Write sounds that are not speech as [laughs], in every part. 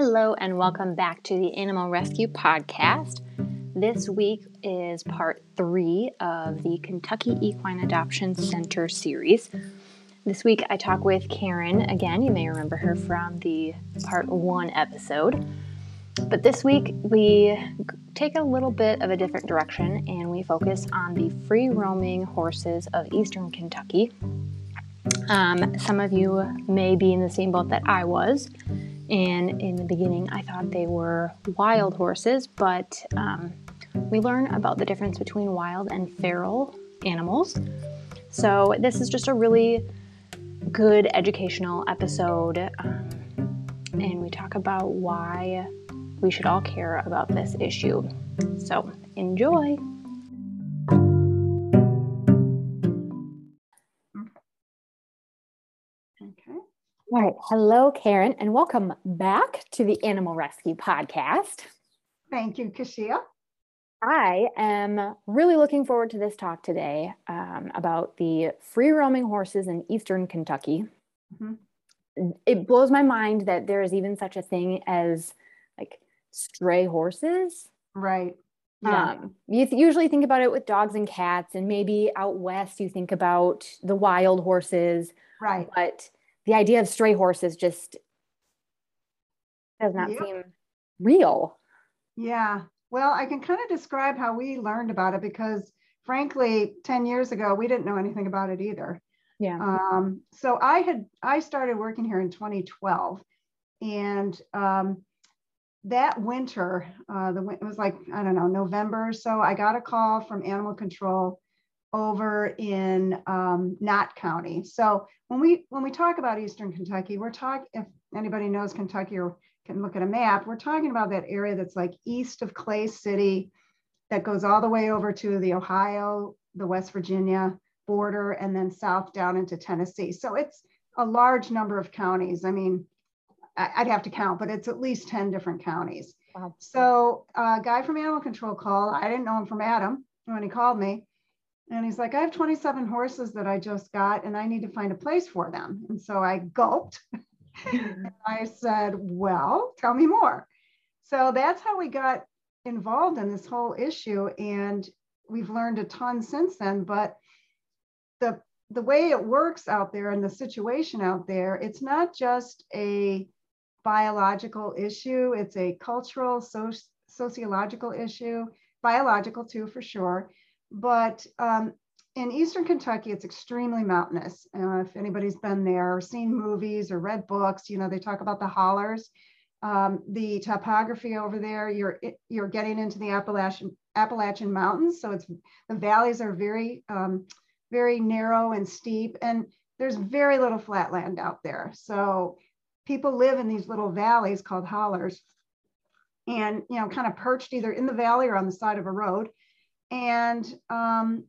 Hello, and welcome back to the Animal Rescue Podcast. This week is part three of the Kentucky Equine Adoption Center series. This week I talk with Karen again. You may remember her from the part one episode. But this week we take a little bit of a different direction and we focus on the free roaming horses of eastern Kentucky. Um, some of you may be in the same boat that I was and in the beginning, I thought they were wild horses, but um, we learn about the difference between wild and feral animals. So, this is just a really good educational episode. Um, and we talk about why we should all care about this issue. So, enjoy. All right. Hello, Karen, and welcome back to the Animal Rescue Podcast. Thank you, Kashia. I am really looking forward to this talk today um, about the free roaming horses in Eastern Kentucky. Mm-hmm. It blows my mind that there is even such a thing as like stray horses. Right. Yeah. Um, you th- usually think about it with dogs and cats, and maybe out west you think about the wild horses. Right. But the idea of stray horses just does not yep. seem real. Yeah. Well, I can kind of describe how we learned about it because, frankly, 10 years ago, we didn't know anything about it either. Yeah. Um, so I had, I started working here in 2012. And um, that winter, uh, the, it was like, I don't know, November. So I got a call from animal control over in um, Knott County. So when we when we talk about Eastern Kentucky, we're talking. If anybody knows Kentucky or can look at a map, we're talking about that area that's like east of Clay City, that goes all the way over to the Ohio, the West Virginia border, and then south down into Tennessee. So it's a large number of counties. I mean, I'd have to count, but it's at least 10 different counties. Wow. So a guy from animal control called. I didn't know him from Adam when he called me. And he's like, I have 27 horses that I just got, and I need to find a place for them. And so I gulped. [laughs] and I said, Well, tell me more. So that's how we got involved in this whole issue. And we've learned a ton since then. But the the way it works out there and the situation out there, it's not just a biological issue, it's a cultural, so, sociological issue, biological too, for sure but um, in Eastern Kentucky, it's extremely mountainous. Uh, if anybody's been there or seen movies or read books, you know, they talk about the hollers. Um, the topography over there, you're you're getting into the Appalachian Appalachian Mountains, so it's the valleys are very um, very narrow and steep, and there's very little flat land out there. So people live in these little valleys called hollers, and you know, kind of perched either in the valley or on the side of a road and um,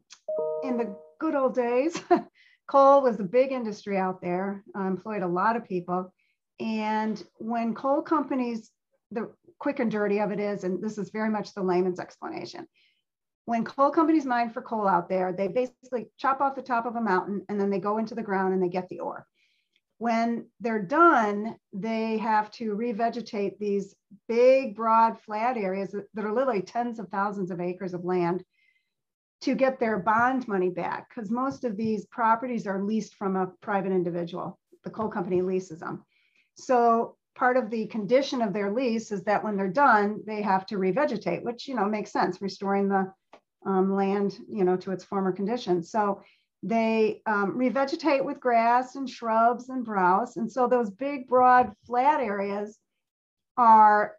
in the good old days, [laughs] coal was a big industry out there, uh, employed a lot of people. And when coal companies, the quick and dirty of it is, and this is very much the layman's explanation, when coal companies mine for coal out there, they basically chop off the top of a mountain and then they go into the ground and they get the ore. When they're done, they have to revegetate these big, broad, flat areas that are literally tens of thousands of acres of land to get their bond money back because most of these properties are leased from a private individual. The coal company leases them. So part of the condition of their lease is that when they're done, they have to revegetate, which you know makes sense, restoring the um, land you know to its former condition. So they um, revegetate with grass and shrubs and browse. And so those big, broad, flat areas are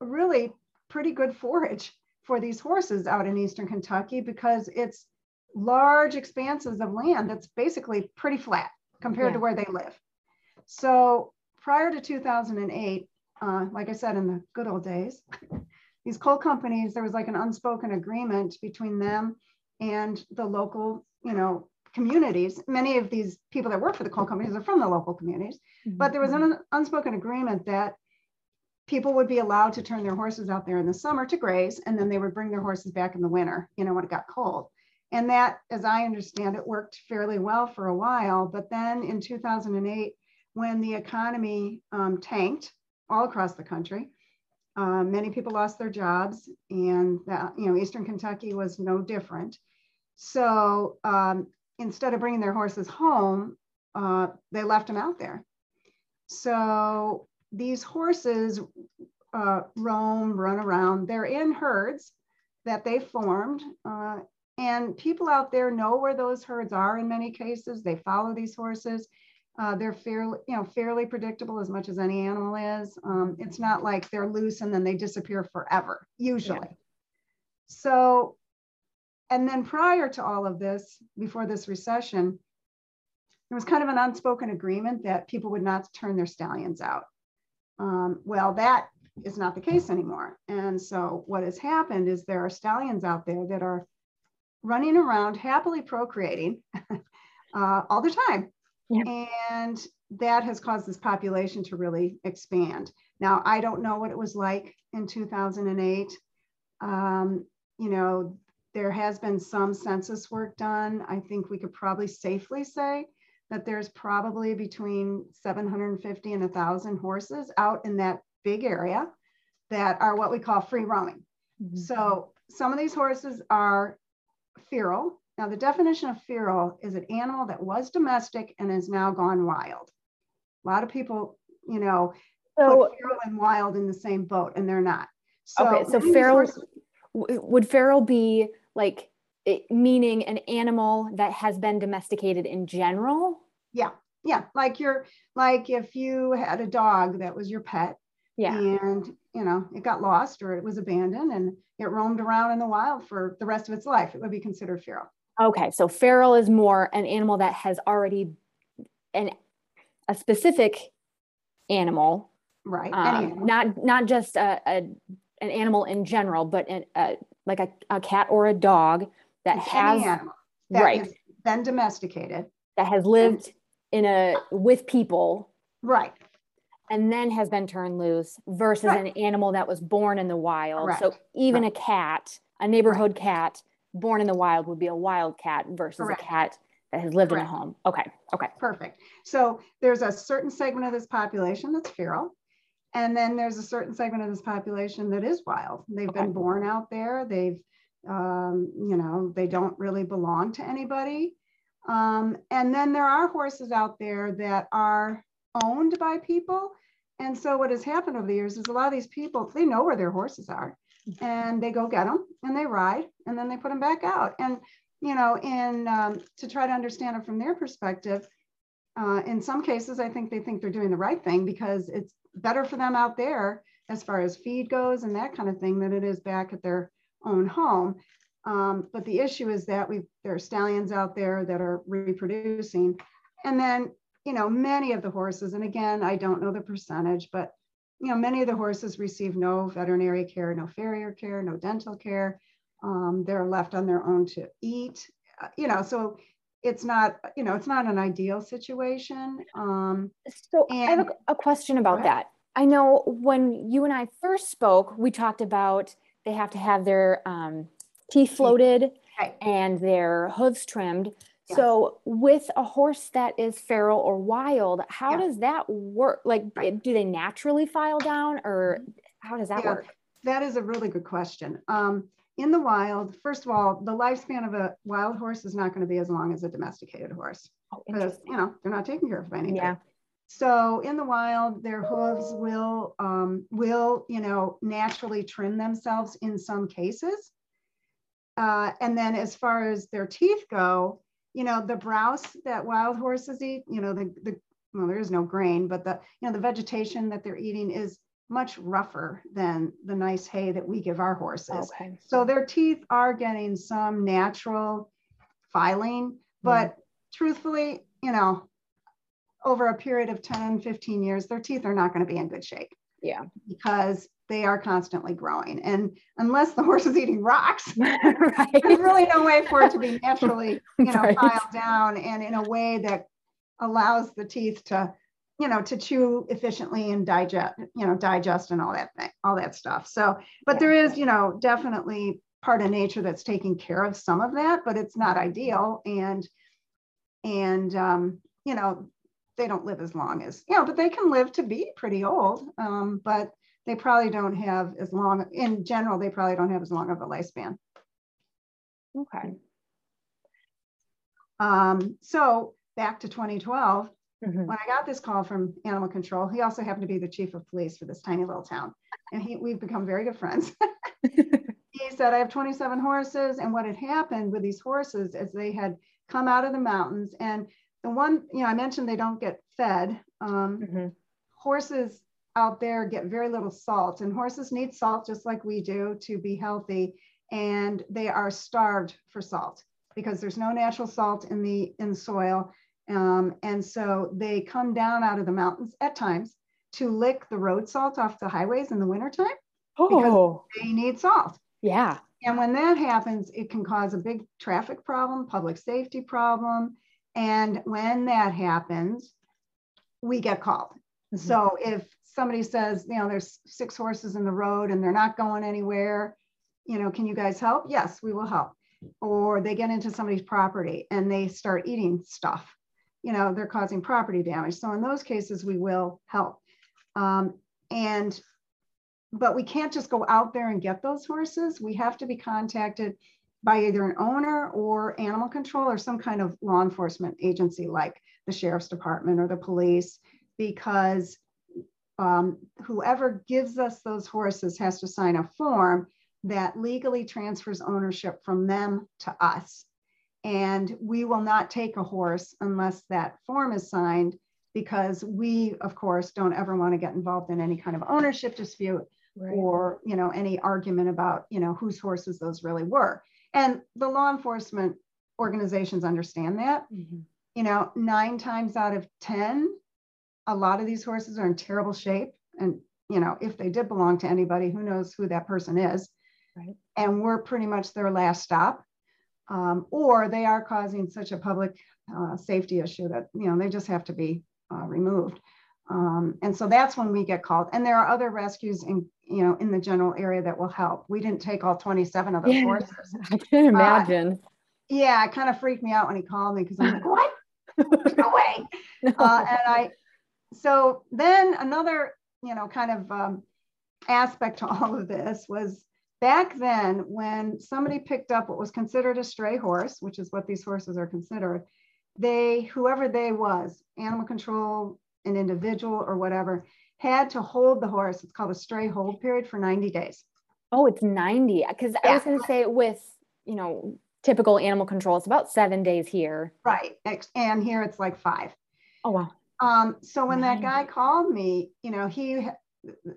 really pretty good forage for these horses out in Eastern Kentucky because it's large expanses of land that's basically pretty flat compared yeah. to where they live. So prior to 2008, uh, like I said, in the good old days, [laughs] these coal companies, there was like an unspoken agreement between them and the local, you know, communities. Many of these people that work for the coal companies are from the local communities, mm-hmm. but there was an unspoken agreement that people would be allowed to turn their horses out there in the summer to graze, and then they would bring their horses back in the winter, you know, when it got cold. And that, as I understand it, worked fairly well for a while. But then in 2008, when the economy um, tanked all across the country. Uh, many people lost their jobs, and that, you know, Eastern Kentucky was no different. So um, instead of bringing their horses home, uh, they left them out there. So these horses uh, roam, run around. They're in herds that they formed. Uh, and people out there know where those herds are in many cases. They follow these horses. Uh, they're fairly, you know, fairly predictable as much as any animal is. Um, it's not like they're loose and then they disappear forever, usually. Yeah. So, and then prior to all of this, before this recession, there was kind of an unspoken agreement that people would not turn their stallions out. Um, well, that is not the case anymore. And so what has happened is there are stallions out there that are running around happily procreating [laughs] uh, all the time. Yeah. And that has caused this population to really expand. Now, I don't know what it was like in 2008. Um, you know, there has been some census work done. I think we could probably safely say that there's probably between 750 and 1,000 horses out in that big area that are what we call free roaming. Mm-hmm. So some of these horses are feral. Now, the definition of feral is an animal that was domestic and has now gone wild. A lot of people, you know, so, put feral and wild in the same boat, and they're not. So okay, so feral horses, would feral be like it, meaning an animal that has been domesticated in general? Yeah, yeah. Like you're like if you had a dog that was your pet, yeah, and you know it got lost or it was abandoned and it roamed around in the wild for the rest of its life, it would be considered feral. Okay, so feral is more an animal that has already an a specific animal, right? Um, animal. Not not just a, a, an animal in general, but an, a, like a, a cat or a dog that has that right been domesticated that has lived in a with people, right? and then has been turned loose versus right. an animal that was born in the wild. Correct. So even right. a cat, a neighborhood right. cat born in the wild would be a wild cat versus Correct. a cat that has lived Correct. in a home. Okay. Okay. Perfect. So there's a certain segment of this population that's feral. And then there's a certain segment of this population that is wild. They've okay. been born out there. They've, um, you know, they don't really belong to anybody. Um, and then there are horses out there that are owned by people. And so what has happened over the years is a lot of these people, they know where their horses are and they go get them and they ride and then they put them back out. And, you know, in um, to try to understand it from their perspective, uh, in some cases, I think they think they're doing the right thing because it's better for them out there as far as feed goes and that kind of thing than it is back at their own home. Um, but the issue is that we there are stallions out there that are reproducing. And then you know, many of the horses, and again, I don't know the percentage, but you know, many of the horses receive no veterinary care, no farrier care, no dental care. Um, they're left on their own to eat. Uh, you know, so it's not, you know, it's not an ideal situation. Um, so and, I have a, a question about that. I know when you and I first spoke, we talked about they have to have their um, teeth floated right. and their hooves trimmed. So with a horse that is feral or wild, how yeah. does that work? Like, right. do they naturally file down or mm-hmm. how does that yeah, work? That is a really good question. Um, in the wild, first of all, the lifespan of a wild horse is not going to be as long as a domesticated horse oh, because, you know, they're not taking care of by anything. Yeah. So in the wild, their hooves will um, will you know naturally trim themselves in some cases, uh, and then as far as their teeth go, you know, the browse that wild horses eat, you know, the, the well, there is no grain, but the, you know, the vegetation that they're eating is much rougher than the nice hay that we give our horses. Okay. So their teeth are getting some natural filing, but mm. truthfully, you know, over a period of 10, 15 years, their teeth are not going to be in good shape. Yeah. Because they are constantly growing. And unless the horse is eating rocks, [laughs] right. there's really no way for it to be naturally, [laughs] you know, right. filed down and in a way that allows the teeth to, you know, to chew efficiently and digest, you know, digest and all that thing, all that stuff. So, but there is, you know, definitely part of nature that's taking care of some of that, but it's not ideal. And, and, um, you know, they don't live as long as you know, but they can live to be pretty old. Um, but they probably don't have as long. In general, they probably don't have as long of a lifespan. Okay. Um, so back to 2012, Mhm. when I got this call from animal control, he also happened to be the chief of police for this tiny little town, and he we've become very good friends. [laughs] he said, I have 27 horses. And what had happened with these horses is they had come out of the mountains. And the one, you know, I mentioned they don't get fed. Um, Mhm. horses out there get very little salt, and horses need salt just like we do to be healthy. And they are starved for salt because there's no natural salt in the in the soil. Um, and so they come down out of the mountains at times to lick the road salt off the highways in the wintertime. Oh, They need salt. yeah. And when that happens, it can cause a big traffic problem, public safety problem. And when that happens, we get called. Mhm. So if somebody says, you know, there's six horses in the road and they're not going anywhere, you know, can you guys help? Yes, we will help. Or they get into somebody's property and they start eating stuff, you know, they're causing property damage. So in those cases, we will help. Um, and but we can't just go out there and get those horses. We have to be contacted by either an owner or animal control or some kind of law enforcement agency like the sheriff's department or the police, because um, whoever gives us those horses has to sign a form that legally transfers ownership from them to us. And we will not take a horse unless that form is signed because we, of course, don't ever want to get involved in any kind of ownership dispute Right. or you know any argument about you know whose horses those really were and the law enforcement organizations understand that. Mhm. you know nine times out of ten a lot of these horses are in terrible shape. And you know if they did belong to anybody who knows who that person is. Right. and we're pretty much their last stop. Um, or they are causing such a public uh, safety issue that you know they just have to be uh, removed. Um, and so that's when we get called. And there are other rescues in you know in the general area that will help we didn't take all 27 of those Yeah. horses [laughs] I can imagine. yeah it kind of freaked me out when he called me because i'm like [laughs] what no way [laughs] uh, and I, so then another, you know, kind of um, aspect to all of this was back then when somebody picked up what was considered a stray horse, which is what these horses are considered, they, whoever they was, animal control, an individual or whatever, had to hold the horse. It's called a stray hold period for 90 days. oh, it's 90. Because I was going to say, with, you know, typical animal control, it's about seven days here. Right. And here it's like five. Oh, wow. Um, so when that guy called me, you know, he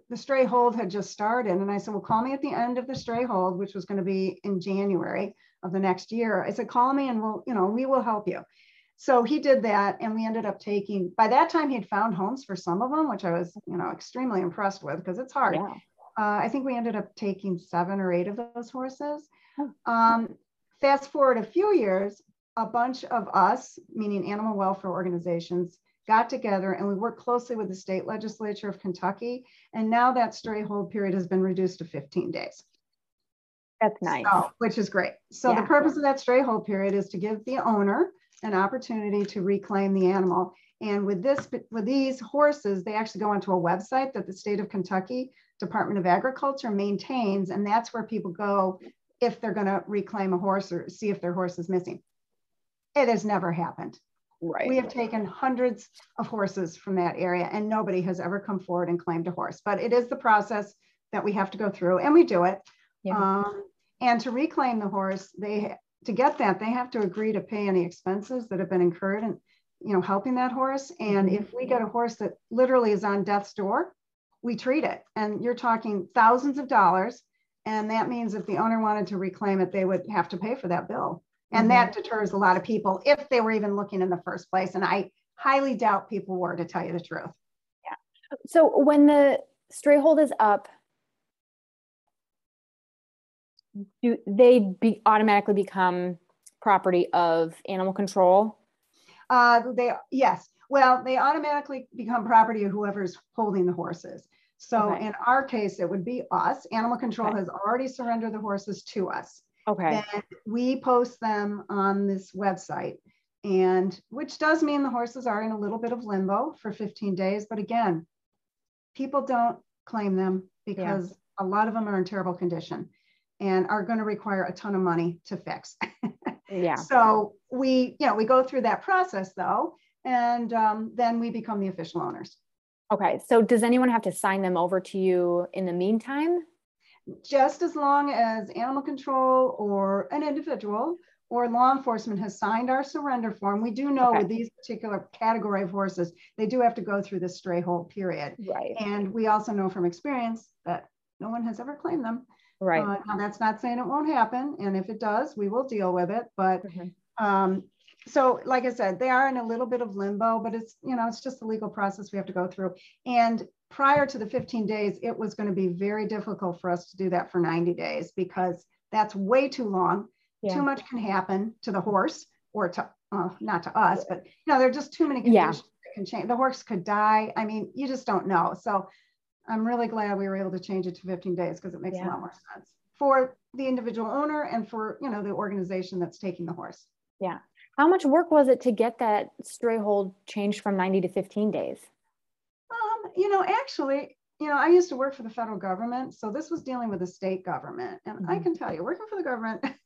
the stray hold had just started, and I said, "Well, call me at the end of the stray hold, which was going to be in January of the next year." I said, "Call me, and we'll, you know, we will help you." So he did that, and we ended up taking. By that time, he had found homes for some of them, which I was, you know, extremely impressed with because it's hard. Yeah. Uh, I think we ended up taking seven or eight of those horses. Um, fast forward a few years, a bunch of us, meaning animal welfare organizations, got together and we worked closely with the state legislature of Kentucky. And now that stray hold period has been reduced to 15 days. That's nice. So, which is great. So the purpose of that stray hold period is to give the owner an opportunity to reclaim the animal. And with this, with these horses, they actually go onto a website that the state of Kentucky Department of Agriculture maintains, and that's where people go if they're going to reclaim a horse or see if their horse is missing. It has never happened. Right. We have taken hundreds of horses from that area, and nobody has ever come forward and claimed a horse. But it is the process that we have to go through, and we do it. Yeah. Um, and to reclaim the horse, they to get that they have to agree to pay any expenses that have been incurred in, you know, helping that horse. And Mhm. if we get a horse that literally is on death's door, we treat it. And you're talking thousands of dollars. And that means if the owner wanted to reclaim it, they would have to pay for that bill. And Mhm. that deters a lot of people if they were even looking in the first place. And I highly doubt people were, to tell you the truth. Yeah. So when the stray hold is up, do they be automatically become property of animal control? Uh, they, yes, well, they automatically become property of whoever's holding the horses. So Okay. in our case, it would be us. Animal control Okay. has already surrendered the horses to us. Okay. Then we post them on this website. And which does mean the horses are in a little bit of limbo for 15 days. But again, people don't claim them because yeah. a lot of them are in terrible condition and are going to require a ton of money to fix. [laughs] yeah. So we, you know, we go through that process though, and um, then we become the official owners. Okay. So does anyone have to sign them over to you in the meantime? Just as long as animal control or an individual or law enforcement has signed our surrender form, we do know okay. with these particular category of horses, they do have to go through the stray hold period. Right. And we also know from experience that no one has ever claimed them. Right. Uh, now that's not saying it won't happen. And if it does, we will deal with it. But mm-hmm. um, so like I said, they are in a little bit of limbo, but it's, you know, it's just the legal process we have to go through. And prior to the 15 days, it was going to be very difficult for us to do that for 90 days because that's way too long. Yeah. Too much can happen to the horse or to, uh, not to us, but you know, there are just too many conditions yeah. that can change. The horse could die. I mean, you just don't know. So I'm really glad we were able to change it to 15 days because it makes yeah. a lot more sense for the individual owner and for, you know, the organization that's taking the horse. Yeah. How much work was it to get that stray hold changed from 90 to 15 days? Um, you know, actually, you know, I used to work for the federal government, so this was dealing with the state government. And mm-hmm. I can tell you, working for the government, [laughs]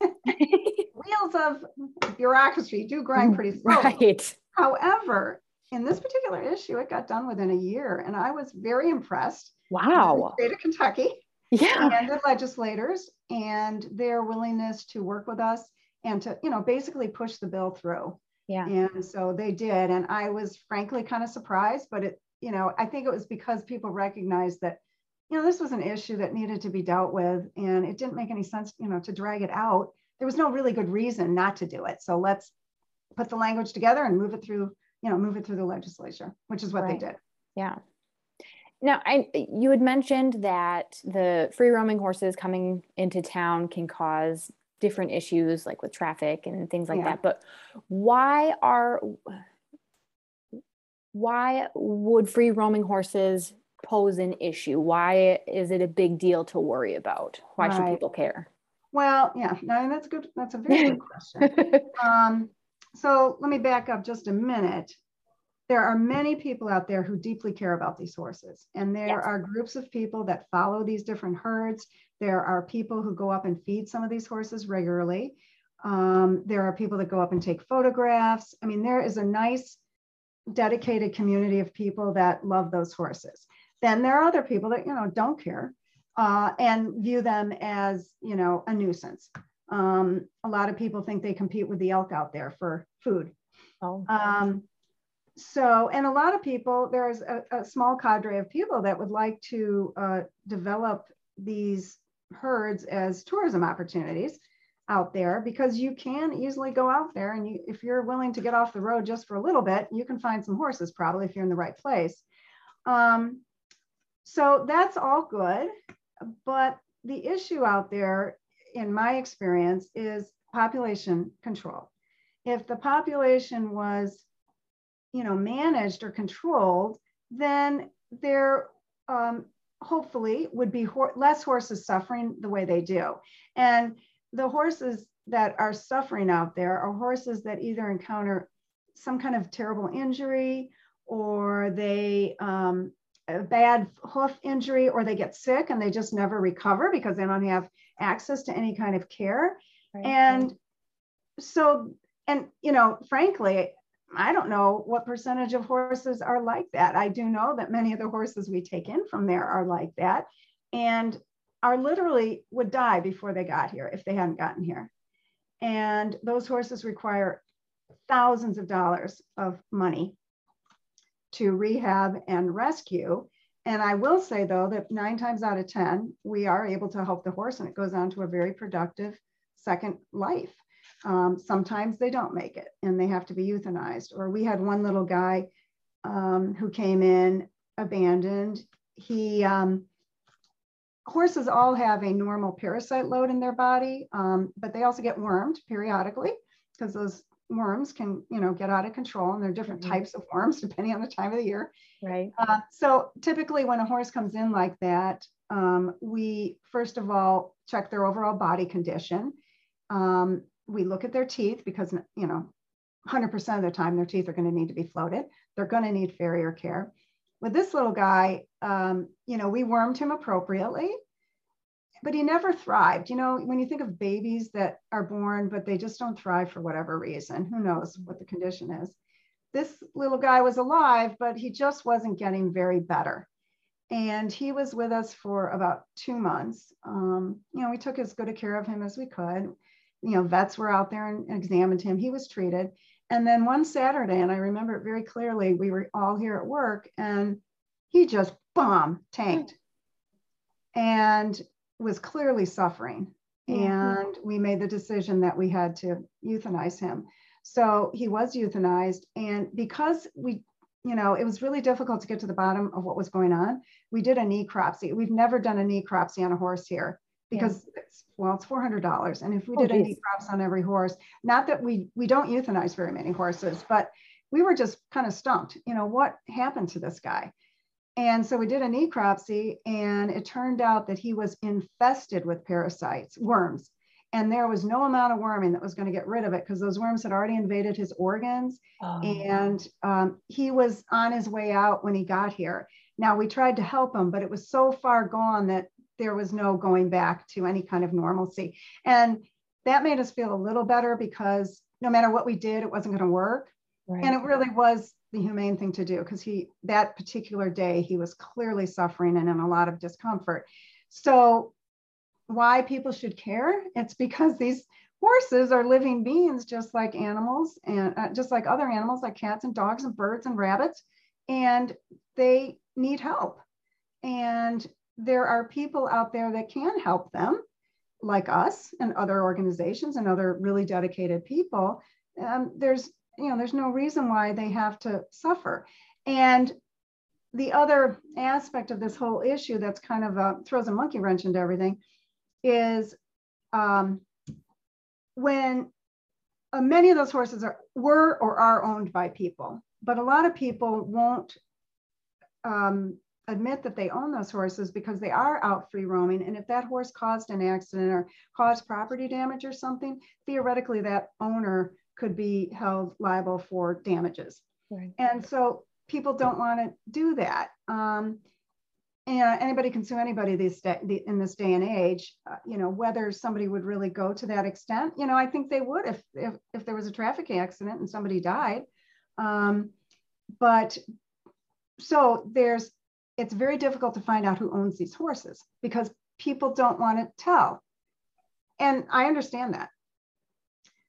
wheels of bureaucracy do grind pretty [laughs] slowly. Right. However, in this particular issue, it got done within a year, and I was very impressed. Wow. state of Kentucky. Yeah. And the legislators and their willingness to work with us and to, you know, basically push the bill through. Yeah. And so they did. And I was frankly kind of surprised, but it, you know, I think it was because people recognized that, you know, this was an issue that needed to be dealt with and it didn't make any sense, you know, to drag it out. There was no really good reason not to do it. So let's put the language together and move it through, you know, move it through the legislature, which is what right. they did. Yeah. Now, I you had mentioned that the free roaming horses coming into town can cause different issues like with traffic and things like yeah. that but why are why would free roaming horses pose an issue why is it a big deal to worry about why right. should people care well yeah no, that's good that's a very good [laughs] question um, so let me back up just a minute there are many people out there who deeply care about these horses and there yes. are groups of people that follow these different herds there are people who go up and feed some of these horses regularly. Um, there are people that go up and take photographs. I mean, there is a nice, dedicated community of people that love those horses. Then there are other people that, you know, don't care uh, and view them as, you know, a nuisance. Um, a lot of people think they compete with the elk out there for food. Oh. Um, so, and a lot of people, there's a, a, small cadre of people that would like to uh, develop these herds as tourism opportunities out there because you can easily go out there and you, if you're willing to get off the road just for a little bit, you can find some horses probably if you're in the right place. Um, so that's all good. But the issue out there, in my experience, is population control. If the population was, you know, managed or controlled, then there um, hopefully would be ho- less horses suffering the way they do. And the horses that are suffering out there are horses that either encounter some kind of terrible injury or they um, a bad hoof injury or they get sick and they just never recover because they don't have access to any kind of care. Right. And so, and you know, frankly, I don't know what percentage of horses are like that. I do know that many of the horses we take in from there are like that and are literally would die before they got here if they hadn't gotten here. And those horses require thousands of dollars of money to rehab and rescue. And I will say, though, that nine times out of 10, we are able to help the horse and it goes on to a very productive second life. Um, sometimes they don't make it and they have to be euthanized. Or we had one little guy um, who came in abandoned. He, um, horses all have a normal parasite load in their body, um, but they also get wormed periodically because those worms can, you know, get out of control and there are different mm-hmm. types of worms [laughs] depending on the time of the year. Right. Uh, so typically when a horse comes in like that, um, we first of all check their overall body condition. Um, we look at their teeth because you know 100% of the time their teeth are going to need to be floated. They're going to need farrier care. With this little guy, um, you know, we wormed him appropriately, but he never thrived. You know, when you think of babies that are born, but they just don't thrive for whatever reason, who knows what the condition is. This little guy was alive, but he just wasn't getting very better. And he was with us for about two months. Um, you know, we took as good a care of him as we could. You know, vets were out there and examined him. He was treated. And then one Saturday, and I remember it very clearly, we were all here at work and he just bomb tanked and was clearly suffering. Mm-hmm. And we made the decision that we had to euthanize him. So he was euthanized. And because we, you know, it was really difficult to get to the bottom of what was going on, we did a necropsy. We've never done a necropsy on a horse here because yeah. it's, well, it's $400. And if we oh, did oh, a necropsy on every horse, not that we, we don't euthanize very many horses, but we were just kind of stumped, you know, what happened to this guy? And so we did a necropsy and it turned out that he was infested with parasites, worms. And there was no amount of worming that was going to get rid of it because those worms had already invaded his organs. Oh. And um, he was on his way out when he got here. Now we tried to help him, but it was so far gone that there was no going back to any kind of normalcy. And that made us feel a little better because no matter what we did, it wasn't going to work. Right. And it really was the humane thing to do because he, that particular day, he was clearly suffering and in a lot of discomfort. So, why people should care? It's because these horses are living beings just like animals and uh, just like other animals like cats and dogs and birds and rabbits and they need help and there are people out there that can help them, like us and other organizations and other really dedicated people. Um, there's, you know, there's no reason why they have to suffer. And the other aspect of this whole issue that's kind of a, throws a monkey wrench into everything is um, when uh, many of those horses are were or are owned by people, but a lot of people won't um, admit that they own those horses because they are out free roaming. And if that horse caused an accident or caused property damage or something, theoretically that owner could be held liable for damages. Right. And so people don't want to do that. Um, and anybody can sue anybody these day, in this day and age. Uh, you know whether somebody would really go to that extent. You know, I think they would if if, if there was a traffic accident and somebody died. Um, but so there's it's very difficult to find out who owns these horses because people don't want to tell. And I understand that.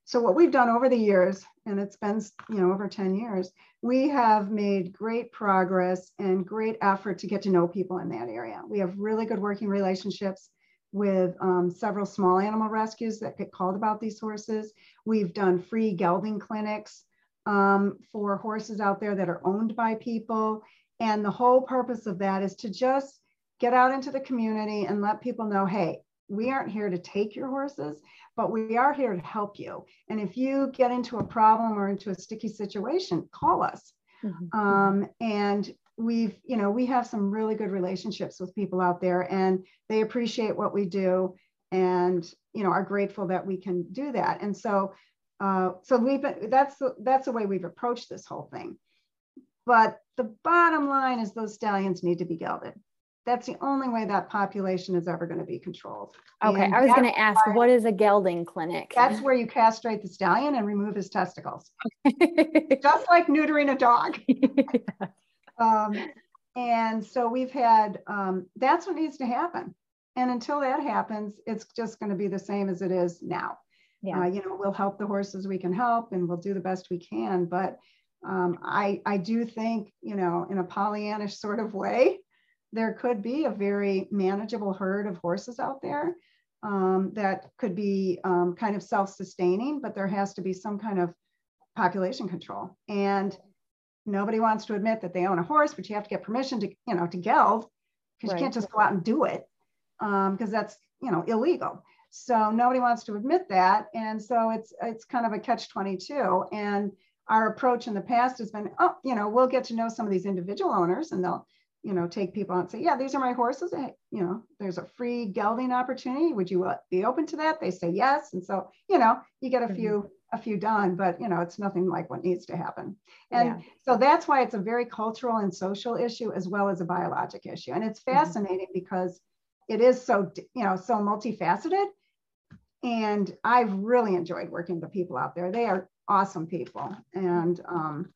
So what we've done over the years, and it's been you know over 10 years, we have made great progress and great effort to get to know people in that area. We have really good working relationships with um, several small animal rescues that get called about these horses. We've done free gelding clinics um, for horses out there that are owned by people. And the whole purpose of that is to just get out into the community and let people know hey, we aren't here to take your horses, but we are here to help you. And if you get into a problem or into a sticky situation, call us. Mm-hmm. Um, and we've, you know, we have some really good relationships with people out there and they appreciate what we do and, you know, are grateful that we can do that. And so, uh, so we've been, that's the, that's the way we've approached this whole thing. But the bottom line is those stallions need to be gelded. That's the only way that population is ever going to be controlled. Okay, and I was going to ask, what is a gelding clinic? That's where you castrate the stallion and remove his testicles, [laughs] just like neutering a dog. [laughs] um, and so we've had, um, that's what needs to happen. And until that happens, it's just going to be the same as it is now. Yeah. Uh, you know, we'll help the horses we can help and we'll do the best we can. But um, I, I do think, you know, in a Pollyannish sort of way, there could be a very manageable herd of horses out there um, that could be um, kind of self-sustaining, but there has to be some kind of population control. And nobody wants to admit that they own a horse, but you have to get permission to, you know, to geld because right. you can't just go out and do it because um, that's, you know, illegal. So nobody wants to admit that. And so it's, it's kind of a catch 22. And our approach in the past has been, oh, you know, we'll get to know some of these individual owners and they'll, you know, take people and say, yeah, these are my horses. you know, there's a free gelding opportunity. Would you uh, be open to that? They say yes. And so, you know, you get a few, a few done, but you know, it's nothing like what needs to happen. And Yeah. so that's why it's a very cultural and social issue as well as a biologic issue. And it's Mhm. fascinating because it is so, you know, so multifaceted. And I've really enjoyed working with the people out there. They are awesome people. And um,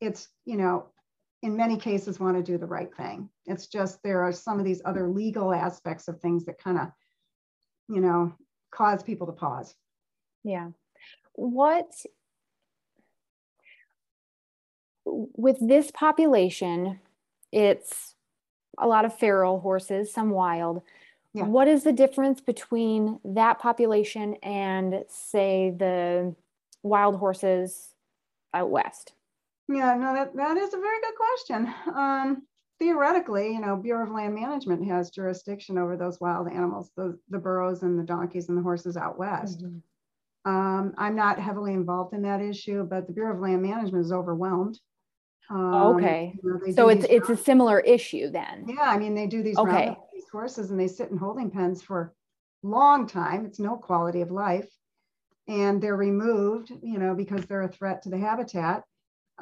it's, you know, in many cases want to do the right thing. It's just there are some of these other legal aspects of things that kind of, you know, cause people to pause. Yeah. What with this population, it's a lot of feral horses, some wild. Yeah. What is the difference between that population and, say, the wild horses out west? Yeah, no, that, that is a very good question. Um, theoretically, you know, Bureau of Land Management has jurisdiction over those wild animals, the, the burros and the donkeys and the horses out west. Um, I'm not heavily involved in that issue, but the Bureau of Land Management is overwhelmed. Um, Okay. you know, So it's it's a similar issue then. Yeah, I mean, they do these Okay. these horses and they sit in holding pens for long time. It's no quality of life. And they're removed, you know, because they're a threat to the habitat.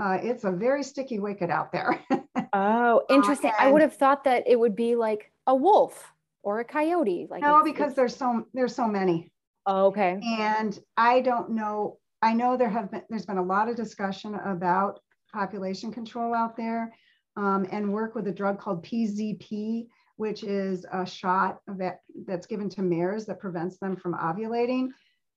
Uh, it's a very sticky wicket out there. [laughs] Oh, interesting. I and- would have thought that it would be like a wolf or a coyote. Like no, because it's- there's so there's so many. oh, okay. And I don't know. I know there have been there's been a lot of discussion about population control out there, um, and work with a drug called PZP, which is a shot that that's given to mares that prevents them from ovulating.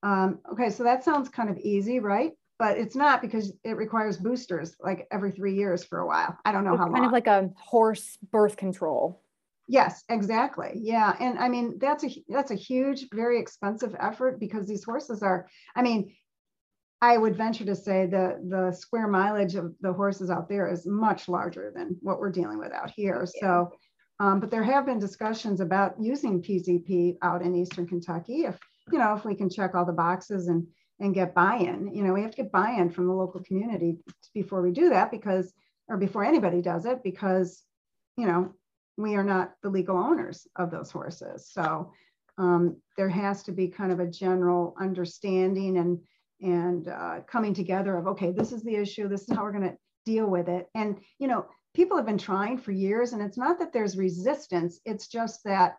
Um, okay, so that sounds kind of easy, right? But it's not because it requires boosters like every three years for a while. I don't know It's how kind long. of like a horse birth control. Yes, exactly. Yeah, and I mean that's a that's a huge, very expensive effort because these horses are. I mean, I would venture to say the the square mileage of the horses out there is much larger than what we're dealing with out here. So, um, but there have been discussions about using PZP out in eastern Kentucky if you know if we can check all the boxes and and get buy-in. You know, we have to get buy-in from the local community before we do that because or before anybody does it because you know we are not the legal owners of those horses. So um, there has to be kind of a general understanding and and uh, coming together of okay, this is the issue. This is how we're going to deal with it. And you know, people have been trying for years, and it's not that there's resistance. It's just that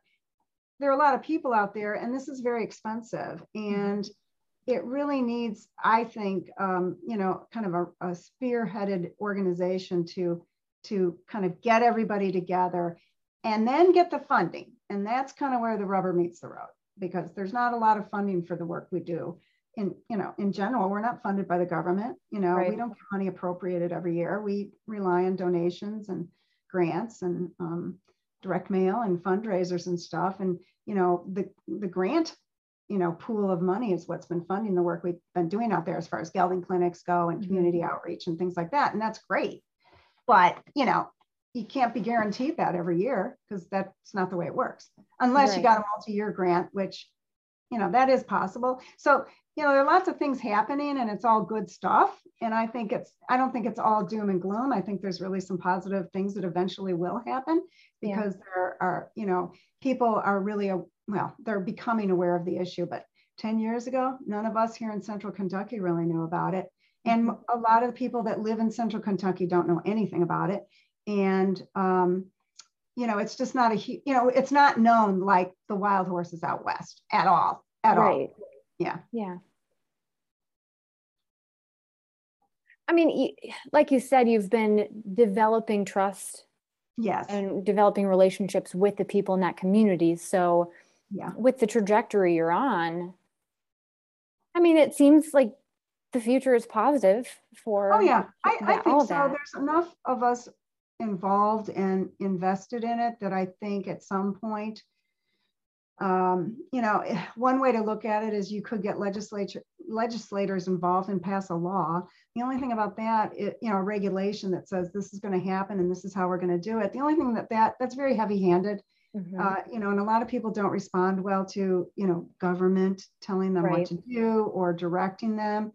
there are a lot of people out there, and this is very expensive. And it really needs, I think, um, you know, kind of a, a spearheaded organization to to kind of get everybody together and then get the funding. And that's kind of where the rubber meets the road because there's not a lot of funding for the work we do. In, you know, in general, we're not funded by the government. You know, we don't get money appropriated every year. We rely on donations and grants and um, direct mail and fundraisers and stuff. And, you know, the, the grant, you know, pool of money is what's been funding the work we've been doing out there as far as gelding clinics go and Mhm. community outreach and things like that. And that's great. But, you know, you can't be guaranteed that every year because that's not the way it works unless you got a multi-year grant which you know that is possible so you know there are lots of things happening and it's all good stuff and i think it's i don't think it's all doom and gloom i think there's really some positive things that eventually will happen Yeah. because there are you know people are really a- well they're becoming aware of the issue but 10 years ago none of us here in central kentucky really knew about it and a lot of the people that live in central kentucky don't know anything about it and um, you know it's just not a you know it's not known like the wild horses out west at all at all right. Yeah. Yeah. I mean, like you said, you've been developing trust yes and developing relationships with the people in that community. So, yeah. with the trajectory you're on, I mean, it seems like the future is positive for. oh yeah. I, I think so. that. there's enough of us involved and invested in it that i think at some point um, you know eh, one way to look at it is you could get legislature legislators involved and pass a law. The only thing about that it, you know a regulation that says this is going to happen and this is how we're going to do it. The only thing that that that's very heavy Mhm. uh, you know, and a lot of people don't respond well to, you know, government telling them Right. what to do or directing them.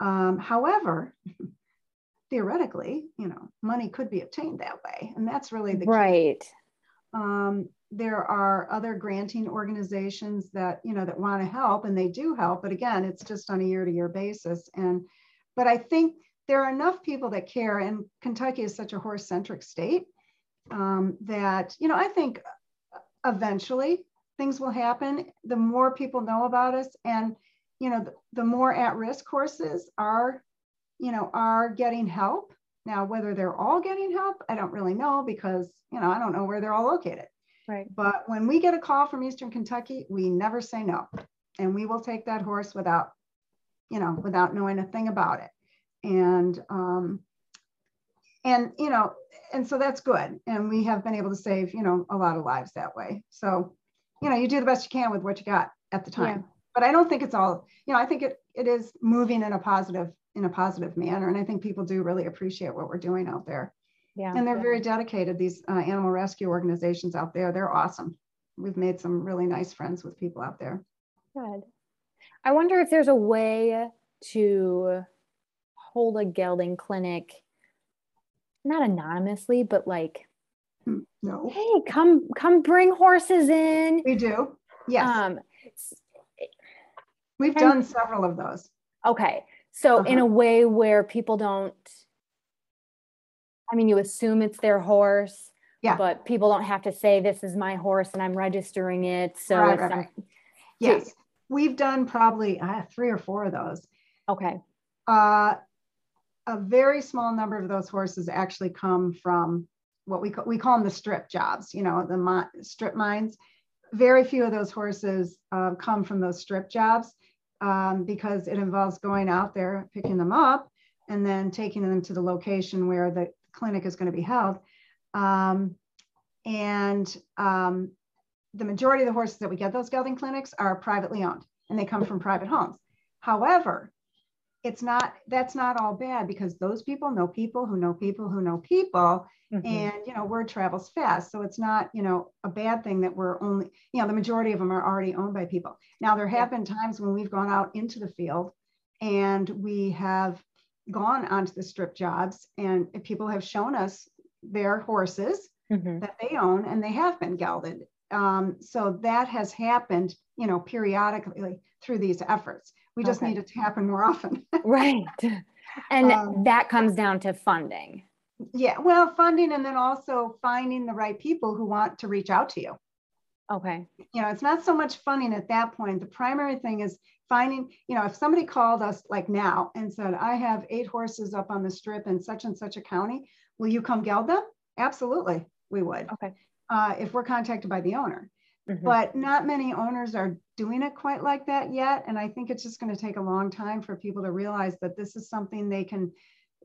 Um, however, [laughs] theoretically, you know, money could be obtained that way, and that's really the key. right. Um, there are other granting organizations that you know that want to help and they do help but again it's just on a year to year basis and but i think there are enough people that care and kentucky is such a horse centric state um, that you know i think eventually things will happen the more people know about us and you know the, the more at risk horses are you know are getting help now whether they're all getting help i don't really know because you know i don't know where they're all located Right. But when we get a call from Eastern Kentucky, we never say no. And we will take that horse without, you know, without knowing a thing about it. And, um, and, you know, and so that's good. And we have been able to save, you know, a lot of lives that way. So, you know, you do the best you can with what you got at the time. Yeah. But I don't think it's all, you know, I think it, it is moving in a positive, in a positive manner. And I think people do really appreciate what we're doing out there. Yeah. And they're yeah. very dedicated. These uh, animal rescue organizations out there, they're awesome. We've made some really nice friends with people out there. Good. I wonder if there's a way to hold a gelding clinic, not anonymously, but like, hmm, no. Hey, come come bring horses in. We do. Yes. Um, We've and, done several of those. Okay. So uh-huh. in a way where people don't I mean, you assume it's their horse. Yeah. But people don't have to say this is my horse and I'm registering it. So right, right, right. yes, we've done probably uh, three or four of those. Okay. Uh, a very small number of those horses actually come from what we call, we call them the strip jobs. You know, the strip mines. Very few of those horses uh, come from those strip jobs um, because it involves going out there, picking them up, and then taking them to the location where the clinic is going to be held. Um, and um, the majority of the horses that we get those gelding clinics are privately owned and they come from private homes. However, it's not that's not all bad because those people know people who know people who know people mm-hmm. and you know word travels fast so it's not you know a bad thing that we're only you know the majority of them are already owned by people now there have been times when we've gone out into the field and we have gone onto the strip jobs and people have shown us their horses mm-hmm. that they own and they have been gelded. Um, so that has happened, you know, periodically through these efforts. We just okay. need it to happen more often. [laughs] right. And um, that comes down to funding. Yeah, well, funding and then also finding the right people who want to reach out to you. Okay. You know, it's not so much funding at that point. The primary thing is finding, you know, if somebody called us like now and said, I have eight horses up on the strip in such and such a county, will you come geld them? Absolutely, we would. Okay. Uh, if we're contacted by the owner. Mm-hmm. But not many owners are doing it quite like that yet. And I think it's just going to take a long time for people to realize that this is something they can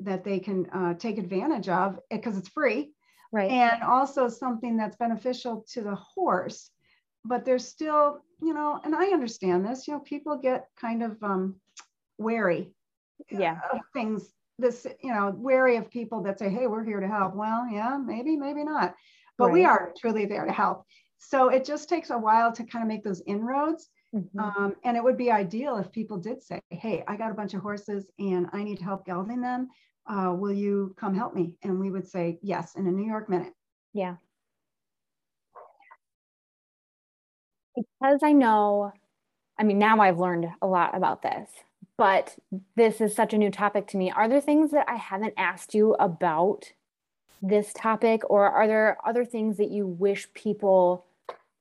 that they can uh, take advantage of because it's free right and also something that's beneficial to the horse but there's still, you know, and I understand this, you know, people get kind of um, wary yeah. of things, this, you know, wary of people that say, hey, we're here to help. Well, yeah, maybe, maybe not. But right. we are truly there to help. So it just takes a while to kind of make those inroads. Mm-hmm. Um, and it would be ideal if people did say, hey, I got a bunch of horses and I need help gelding them. Uh, will you come help me? And we would say, yes, in a New York minute. Yeah. because I know, I mean, now I've learned a lot about this, but this is such a new topic to me. Are there things that I haven't asked you about this topic, or are there other things that you wish people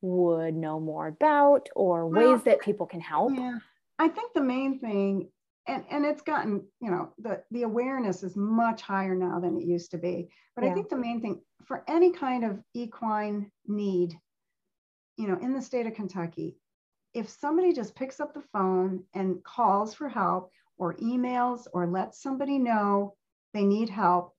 would know more about, or well, ways that people can help? Yeah, I think the main thing, and, and it's gotten, you know, the, the awareness is much higher now than it used to be. But yeah. I think the main thing for any kind of equine need you know, in the state of Kentucky, if somebody just picks up the phone and calls for help or emails or lets somebody know they need help,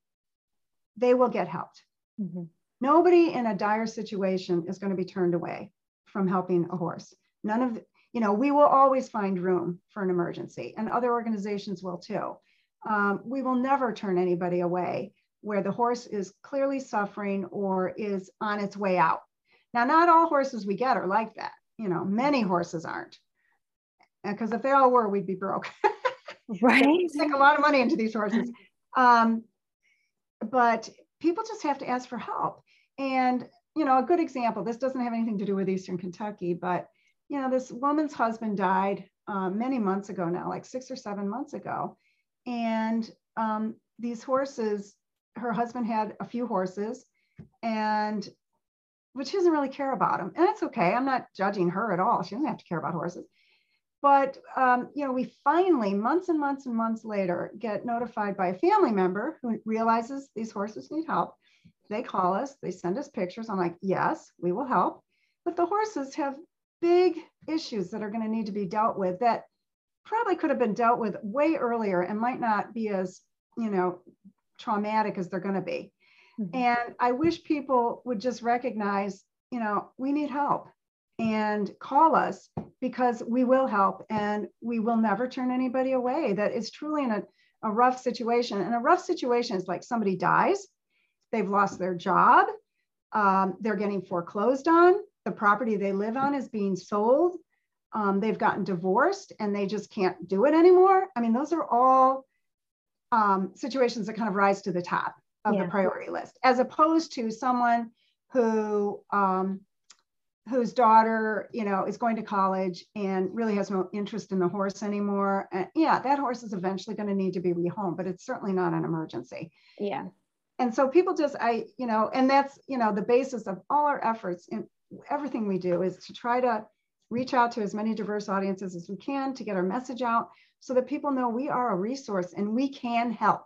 they will get helped. Mm-hmm. Nobody in a dire situation is going to be turned away from helping a horse. None of, you know, we will always find room for an emergency, and other organizations will too. Um, we will never turn anybody away where the horse is clearly suffering or is on its way out. Now, not all horses we get are like that. You know, many horses aren't. Because if they all were, we'd be broke. [laughs] right. sink a lot of money into these horses. Um, but people just have to ask for help. And you know, a good example, this doesn't have anything to do with Eastern Kentucky, but, you know, this woman's husband died uh, many months ago now, like six or seven months ago. And um, these horses, her husband had a few horses and she doesn't really care about them. And that's okay. I'm not judging her at all. She doesn't have to care about horses. But um, you know, we finally, months and months and months later, get notified by a family member who realizes these horses need help. They call us, they send us pictures. I'm like, yes, we will help. But the horses have big issues that are going to need to be dealt with that probably could have been dealt with way earlier and might not be as, you know, traumatic as they're going to be. Mm-hmm. And I wish people would just recognize, you know, we need help and call us because we will help and we will never turn anybody away that is truly in a, a rough situation. And a rough situation is like somebody dies, they've lost their job, um, they're getting foreclosed on, the property they live on is being sold, um, they've gotten divorced and they just can't do it anymore. I mean, those are all um, situations that kind of rise to the top of yeah. the priority list, as opposed to someone who um, whose daughter, you know, is going to college and really has no interest in the horse anymore. And yeah, that horse is eventually going to need to be rehomed, but it's certainly not an emergency. Yeah. And so people just, I, you know, and that's, you know, the basis of all our efforts in everything we do is to try to reach out to as many diverse audiences as we can to get our message out so that people know we are a resource and we can help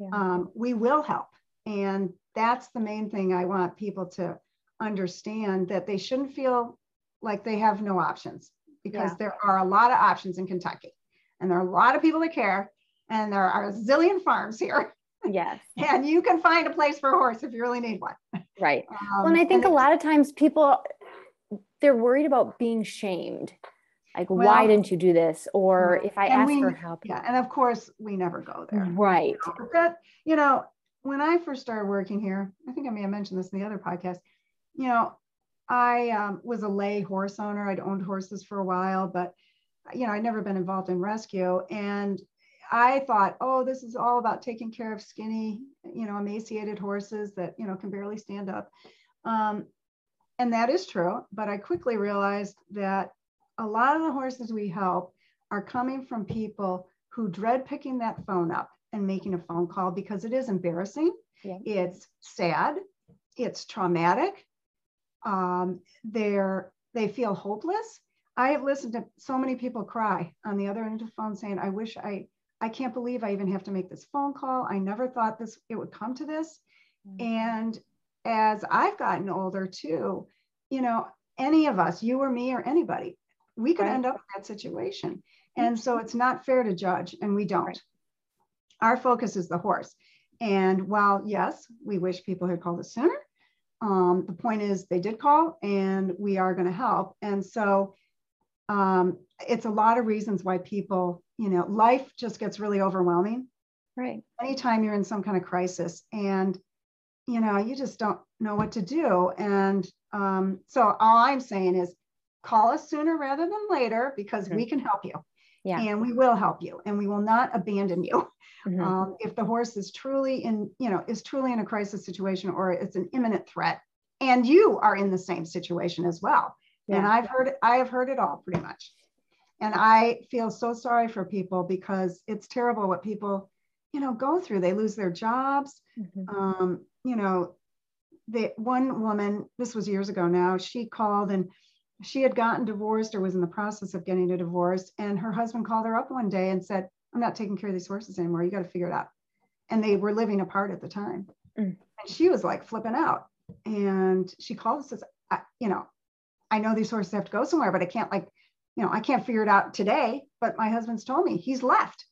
yeah. um, we will help. And that's the main thing I want people to understand that they shouldn't feel like they have no options because yeah. there are a lot of options in Kentucky and there are a lot of people that care and there are a zillion farms here. Yes. [laughs] and you can find a place for a horse if you really need one. Right. Um, [laughs] well, and I think and a lot of times people they're worried about being shamed like well, why didn't you do this or if i ask we, for help yeah and of course we never go there right you know, that you know when i first started working here i think i may have mentioned this in the other podcast you know i um, was a lay horse owner i'd owned horses for a while but you know i'd never been involved in rescue and i thought oh this is all about taking care of skinny you know emaciated horses that you know can barely stand up um, and that is true but i quickly realized that a lot of the horses we help are coming from people who dread picking that phone up and making a phone call because it is embarrassing. Yeah. It's sad. It's traumatic. Um, they're they feel hopeless. I have listened to so many people cry on the other end of the phone saying, "I wish I I can't believe I even have to make this phone call. I never thought this it would come to this." Mm-hmm. And as I've gotten older too, you know, any of us, you or me or anybody, we could right. end up in that situation. And so it's not fair to judge, and we don't. Right. Our focus is the horse. And while, yes, we wish people had called us sooner, um, the point is they did call and we are going to help. And so um, it's a lot of reasons why people, you know, life just gets really overwhelming. Right. Anytime you're in some kind of crisis and, you know, you just don't know what to do. And um, so all I'm saying is call us sooner rather than later because mm-hmm. we can help you. Yeah. And we will help you and we will not abandon you. Mm-hmm. Um, if the horse is truly in, you know, is truly in a crisis situation or it's an imminent threat and you are in the same situation as well. Yeah. And I've heard, I have heard it all pretty much. And I feel so sorry for people because it's terrible what people, you know, go through. They lose their jobs. Mm-hmm. Um, you know, the one woman, this was years ago now, she called and she had gotten divorced or was in the process of getting a divorce. And her husband called her up one day and said, I'm not taking care of these horses anymore. You got to figure it out. And they were living apart at the time. Mm. And she was like flipping out. And she called and says, you know, I know these horses have to go somewhere, but I can't like, you know, I can't figure it out today. But my husband's told me he's left.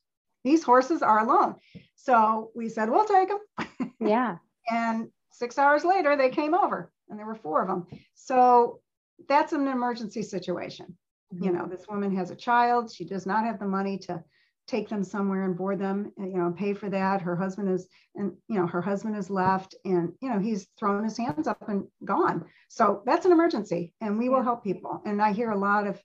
These horses are alone. So we said, we'll take them. Yeah. [laughs] and six hours later, they came over and there were four of them. So that's an emergency situation. Mm-hmm. You know, this woman has a child. She does not have the money to take them somewhere and board them, you know, and pay for that. Her husband is, and you know, her husband is left, and you know, he's thrown his hands up and gone. So that's an emergency, and we will help people. And I hear a lot of,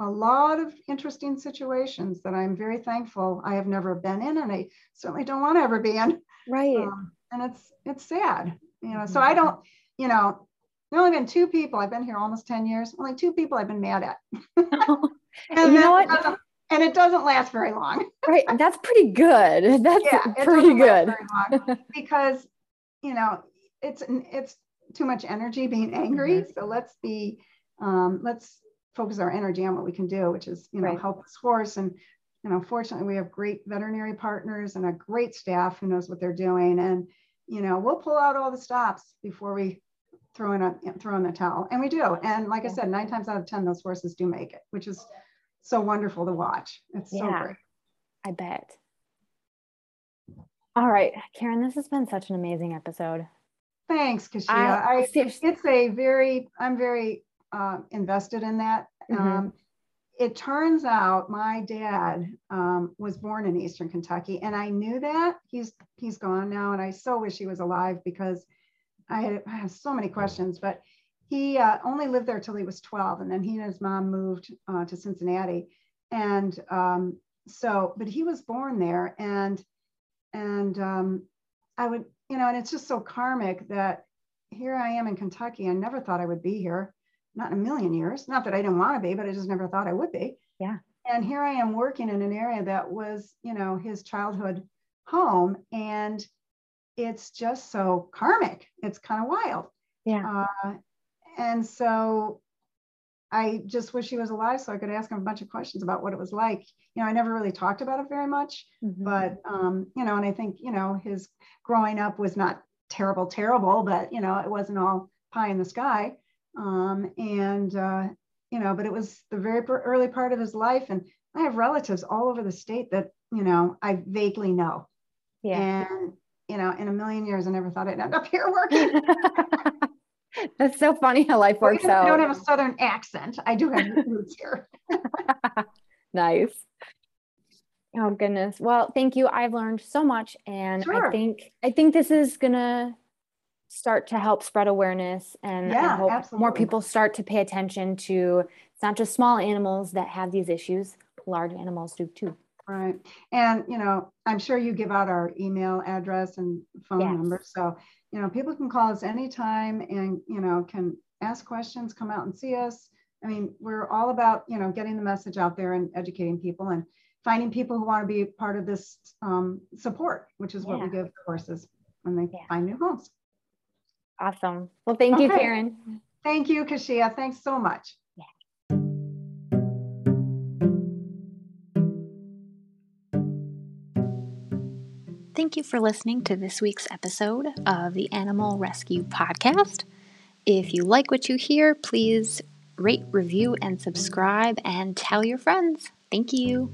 a lot of interesting situations that I'm very thankful I have never been in, and I certainly don't want to ever be in. Right. Um, and it's it's sad, you know. So I don't, you know, There only been two people. I've been here almost 10 years. Only two people I've been mad at. [laughs] and you know what? and it doesn't last very long. [laughs] right. That's pretty good. [laughs] That's yeah, pretty good. because, you know, it's it's too much energy being angry. Mm-hmm. So let's be um, let's focus our energy on what we can do, which is, you know, right. help this horse. And, you know, fortunately we have great veterinary partners and a great staff who knows what they're doing. And, you know, we'll pull out all the stops before we throw in a throw in the towel. And we do. And like I said, nine times out of 10, those horses do make it, which is so wonderful to watch. It's yeah, so great. I bet. All right, Karen, this has been such an amazing episode. Thanks, Kashia. I, I it's a very, I'm very uh, invested in that. Mm-hmm. Um, it turns out my dad um, was born in Eastern Kentucky, and I knew that he's he's gone now, and I so wish he was alive because I, had, I have so many questions. But he uh, only lived there till he was 12, and then he and his mom moved uh, to Cincinnati, and um, so but he was born there, and and um, I would you know, and it's just so karmic that here I am in Kentucky. I never thought I would be here not in a million years. Not that I didn't want to be, but I just never thought I would be. Yeah. And here I am working in an area that was, you know, his childhood home. And it's just so karmic. It's kind of wild. Yeah. Uh, and so I just wish he was alive so I could ask him a bunch of questions about what it was like. You know, I never really talked about it very much, mm-hmm. but, um, you know, and I think, you know, his growing up was not terrible, terrible, but, you know, it wasn't all pie in the sky. Um, and, uh, you know, but it was the very early part of his life. And I have relatives all over the state that, you know, I vaguely know. Yeah. And, you know, in a million years, I never thought I'd end up here [laughs] working. That's so funny how life works out. I don't have a Southern accent. I do have roots here. [laughs] [laughs] nice. Oh goodness. Well, thank you. I've learned so much and sure. I think I think this is going to start to help spread awareness and yeah, I hope absolutely. more people start to pay attention to it's not just small animals that have these issues, large animals do too. Right. And, you know, I'm sure you give out our email address and phone yes. number. So, you know, people can call us anytime and, you know, can ask questions, come out and see us. I mean, we're all about, you know, getting the message out there and educating people and finding people who want to be part of this um, support, which is what yeah. we give horses when they yeah. find new homes. Awesome. Well, thank okay. you, Karen. Thank you, Kashia. Thanks so much. Thank you for listening to this week's episode of the Animal Rescue Podcast. If you like what you hear, please rate, review, and subscribe and tell your friends. Thank you.